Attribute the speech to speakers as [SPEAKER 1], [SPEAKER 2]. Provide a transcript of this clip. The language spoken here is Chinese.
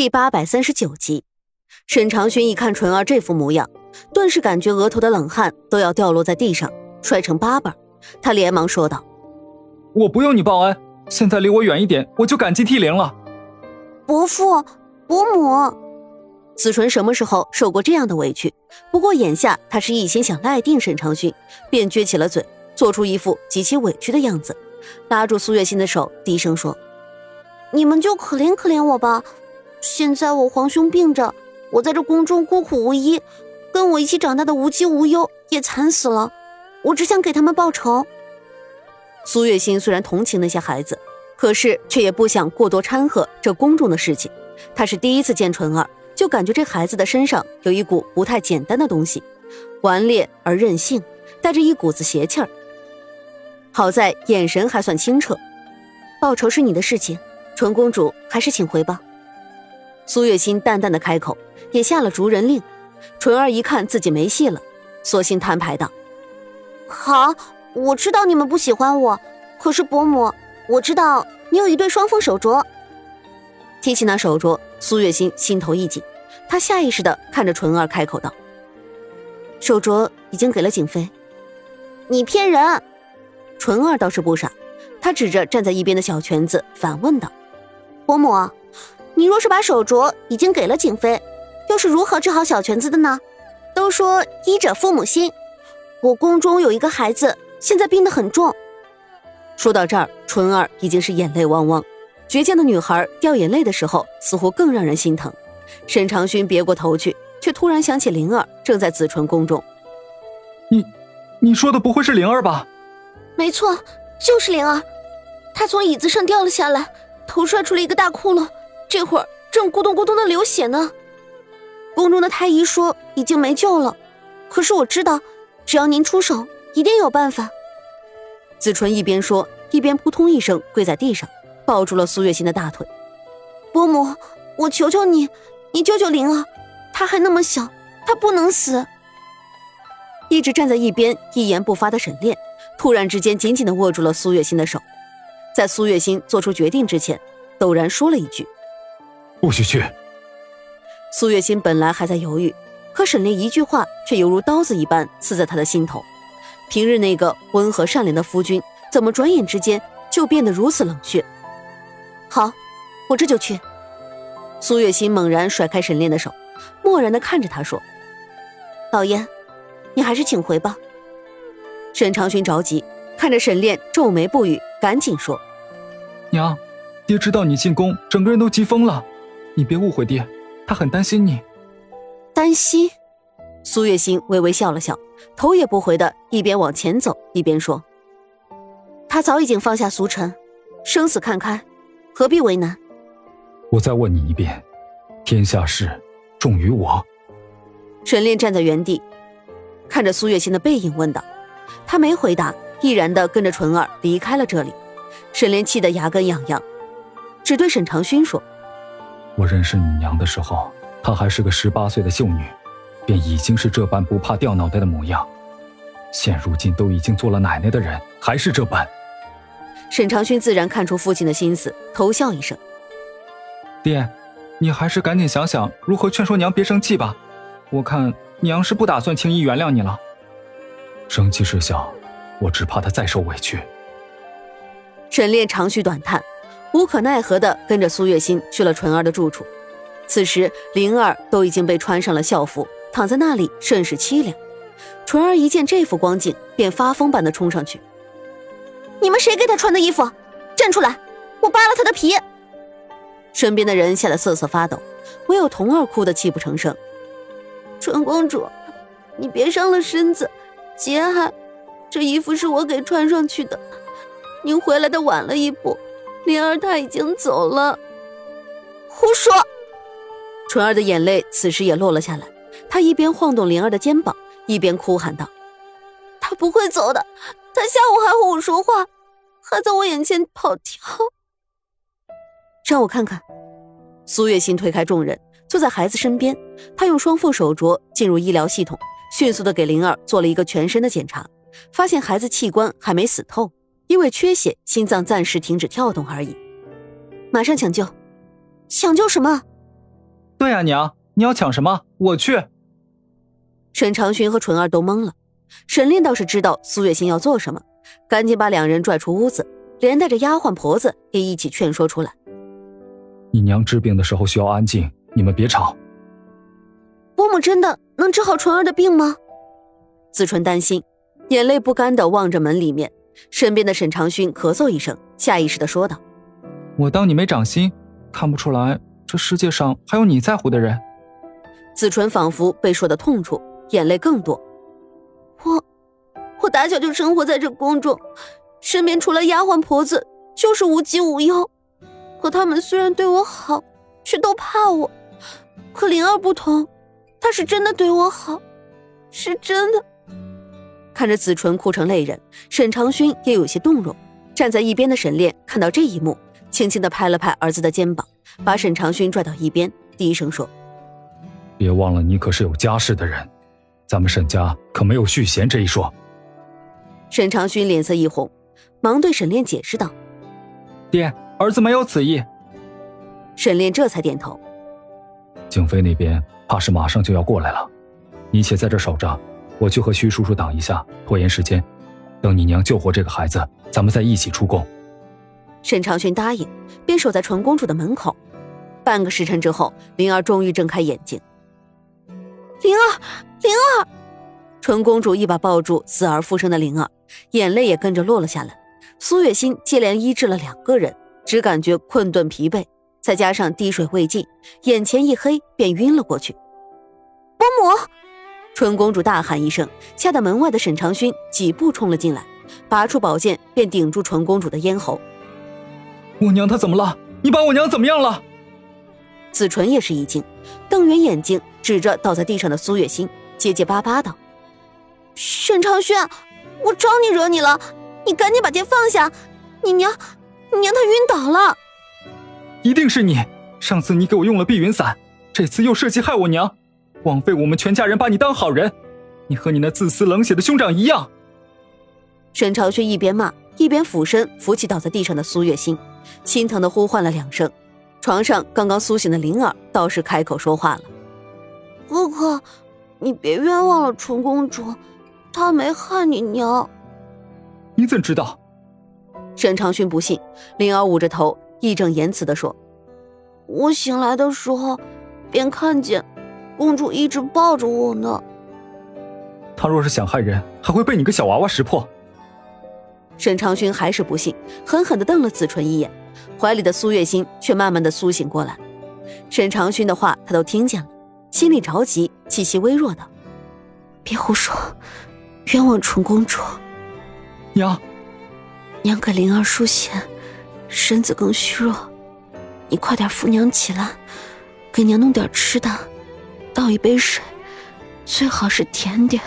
[SPEAKER 1] 第八百三十九集，沈长勋一看纯儿这副模样，顿时感觉额头的冷汗都要掉落在地上，摔成八瓣。他连忙说道：“
[SPEAKER 2] 我不用你报恩，现在离我远一点，我就感激涕零了。”
[SPEAKER 3] 伯父、伯母，
[SPEAKER 1] 子纯什么时候受过这样的委屈？不过眼下他是一心想赖定沈长勋，便撅起了嘴，做出一副极其委屈的样子，拉住苏月心的手，低声说：“
[SPEAKER 3] 你们就可怜可怜我吧。”现在我皇兄病着，我在这宫中孤苦无依，跟我一起长大的无姬无忧也惨死了，我只想给他们报仇。
[SPEAKER 1] 苏月心虽然同情那些孩子，可是却也不想过多掺和这宫中的事情。她是第一次见纯儿，就感觉这孩子的身上有一股不太简单的东西，顽劣而任性，带着一股子邪气儿。好在眼神还算清澈，报仇是你的事情，纯公主还是请回吧。苏月心淡淡的开口，也下了逐人令。纯儿一看自己没戏了，索性摊牌道：“
[SPEAKER 3] 好，我知道你们不喜欢我，可是伯母，我知道你有一对双凤手镯。”
[SPEAKER 1] 提起那手镯，苏月心心头一紧，她下意识的看着纯儿开口道：“手镯已经给了景妃。”
[SPEAKER 3] 你骗人！
[SPEAKER 1] 纯儿倒是不傻，她指着站在一边的小泉子反问道：“
[SPEAKER 3] 伯母。”你若是把手镯已经给了景妃，又是如何治好小泉子的呢？都说医者父母心，我宫中有一个孩子，现在病得很重。
[SPEAKER 1] 说到这儿，纯儿已经是眼泪汪汪。倔强的女孩掉眼泪的时候，似乎更让人心疼。沈长勋别过头去，却突然想起灵儿正在紫纯宫中。
[SPEAKER 2] 你，你说的不会是灵儿吧？
[SPEAKER 3] 没错，就是灵儿。她从椅子上掉了下来，头摔出了一个大窟窿。这会儿正咕咚咕咚的流血呢，宫中的太医说已经没救了，可是我知道，只要您出手，一定有办法。
[SPEAKER 1] 子纯一边说，一边扑通一声跪在地上，抱住了苏月心的大腿。
[SPEAKER 3] 伯母，我求求你，你救救灵儿，她还那么小，她不能死。
[SPEAKER 1] 一直站在一边一言不发的沈炼，突然之间紧紧的握住了苏月心的手，在苏月心做出决定之前，陡然说了一句。
[SPEAKER 2] 不许去！
[SPEAKER 1] 苏月心本来还在犹豫，可沈炼一句话却犹如刀子一般刺在他的心头。平日那个温和善良的夫君，怎么转眼之间就变得如此冷血？好，我这就去。苏月心猛然甩开沈炼的手，漠然的看着他说：“老爷，你还是请回吧。”沈长勋着急，看着沈炼皱眉不语，赶紧说：“
[SPEAKER 2] 娘，爹知道你进宫，整个人都急疯了。”你别误会爹，他很担心你。
[SPEAKER 1] 担心？苏月心微微笑了笑，头也不回的一边往前走一边说：“他早已经放下俗尘，生死看开，何必为难？”
[SPEAKER 2] 我再问你一遍，天下事重于我。
[SPEAKER 1] 沈炼站在原地，看着苏月心的背影问道：“他没回答，毅然的跟着纯儿离开了这里。”沈炼气得牙根痒痒，只对沈长勋说。
[SPEAKER 2] 我认识你娘的时候，她还是个十八岁的秀女，便已经是这般不怕掉脑袋的模样。现如今都已经做了奶奶的人，还是这般。
[SPEAKER 1] 沈长勋自然看出父亲的心思，偷笑一声：“
[SPEAKER 2] 爹，你还是赶紧想想如何劝说娘别生气吧。我看娘是不打算轻易原谅你了。生气是小，我只怕她再受委屈。”
[SPEAKER 1] 沈炼长吁短叹。无可奈何的跟着苏月心去了纯儿的住处。此时灵儿都已经被穿上了校服，躺在那里甚是凄凉。纯儿一见这副光景，便发疯般的冲上去：“
[SPEAKER 3] 你们谁给她穿的衣服？站出来，我扒了她的皮！”
[SPEAKER 1] 身边的人吓得瑟瑟发抖，唯有童儿哭得泣不成声：“
[SPEAKER 3] 纯公主，你别伤了身子，节哀。这衣服是我给穿上去的，您回来的晚了一步。”灵儿她已经走了，
[SPEAKER 1] 胡说！纯儿的眼泪此时也落了下来，她一边晃动灵儿的肩膀，一边哭喊道：“
[SPEAKER 3] 她不会走的，她下午还和我说话，还在我眼前跑跳。”
[SPEAKER 1] 让我看看。苏月心推开众人，坐在孩子身边，她用双副手镯进入医疗系统，迅速的给灵儿做了一个全身的检查，发现孩子器官还没死透。因为缺血，心脏暂时停止跳动而已。马上抢救，
[SPEAKER 3] 抢救什么？
[SPEAKER 2] 对啊，娘，你要抢什么？我去。
[SPEAKER 1] 沈长勋和纯儿都懵了，沈炼倒是知道苏月心要做什么，赶紧把两人拽出屋子，连带着丫鬟婆子也一起劝说出来。
[SPEAKER 2] 你娘治病的时候需要安静，你们别吵。
[SPEAKER 3] 伯母真的能治好纯儿的病吗？
[SPEAKER 1] 子纯担心，眼泪不甘的望着门里面，身边的沈长勋咳嗽一声，下意识的说道：“
[SPEAKER 2] 我当你没长心，看不出来这世界上还有你在乎的人。”
[SPEAKER 1] 子纯仿佛被说的痛楚，眼泪更多。
[SPEAKER 3] 我，我打小就生活在这宫中，身边除了丫鬟婆子就是无疾无忧，可他们虽然对我好，却都怕我。可灵儿不同。她是真的对我好，是真的。
[SPEAKER 1] 看着子纯哭成泪人，沈长勋也有些动容。站在一边的沈炼看到这一幕，轻轻的拍了拍儿子的肩膀，把沈长勋拽到一边，低声说：“
[SPEAKER 2] 别忘了，你可是有家室的人，咱们沈家可没有续弦这一说。”
[SPEAKER 1] 沈长勋脸色一红，忙对沈炼解释道：“
[SPEAKER 2] 爹，儿子没有此意。”
[SPEAKER 1] 沈炼这才点头。
[SPEAKER 2] 景妃那边。怕是马上就要过来了，你且在这守着，我去和徐叔叔挡一下，拖延时间。等你娘救活这个孩子，咱们再一起出宫。
[SPEAKER 1] 沈长勋答应，便守在纯公主的门口。半个时辰之后，灵儿终于睁开眼睛。
[SPEAKER 3] 灵儿，灵儿！
[SPEAKER 1] 纯公主一把抱住死而复生的灵儿，眼泪也跟着落了下来。苏月心接连医治了两个人，只感觉困顿疲惫。再加上滴水未进，眼前一黑，便晕了过去。春公主大喊一声，吓得门外的沈长勋几步冲了进来，拔出宝剑便顶住纯公主的咽喉。
[SPEAKER 2] 我娘她怎么了？你把我娘怎么样了？
[SPEAKER 1] 子纯也是一惊，瞪圆眼睛，指着倒在地上的苏月心，结结巴巴道：“
[SPEAKER 3] 沈长勋，我招你惹你了？你赶紧把剑放下！你娘，你娘她晕倒了。”
[SPEAKER 2] 一定是你！上次你给我用了碧云伞，这次又设计害我娘，枉费我们全家人把你当好人。你和你那自私冷血的兄长一样。
[SPEAKER 1] 沈朝却一边骂一边俯身扶起倒在地上的苏月心，心疼的呼唤了两声。床上刚刚苏醒的灵儿倒是开口说话了：“
[SPEAKER 3] 哥哥，你别冤枉了纯公主，她没害你娘。”
[SPEAKER 2] 你怎知道？
[SPEAKER 1] 沈长勋不信，灵儿捂着头。义正言辞地说：“
[SPEAKER 3] 我醒来的时候，便看见公主一直抱着我呢。
[SPEAKER 2] 他若是想害人，还会被你个小娃娃识破。”
[SPEAKER 1] 沈长勋还是不信，狠狠的瞪了子纯一眼，怀里的苏月心却慢慢的苏醒过来。沈长勋的话他都听见了，心里着急，气息微弱道：“
[SPEAKER 3] 别胡说，冤枉纯公主。
[SPEAKER 2] 娘，
[SPEAKER 3] 娘给灵儿输血。”身子更虚弱，你快点扶娘起来，给娘弄点吃的，倒一杯水，最好是甜点。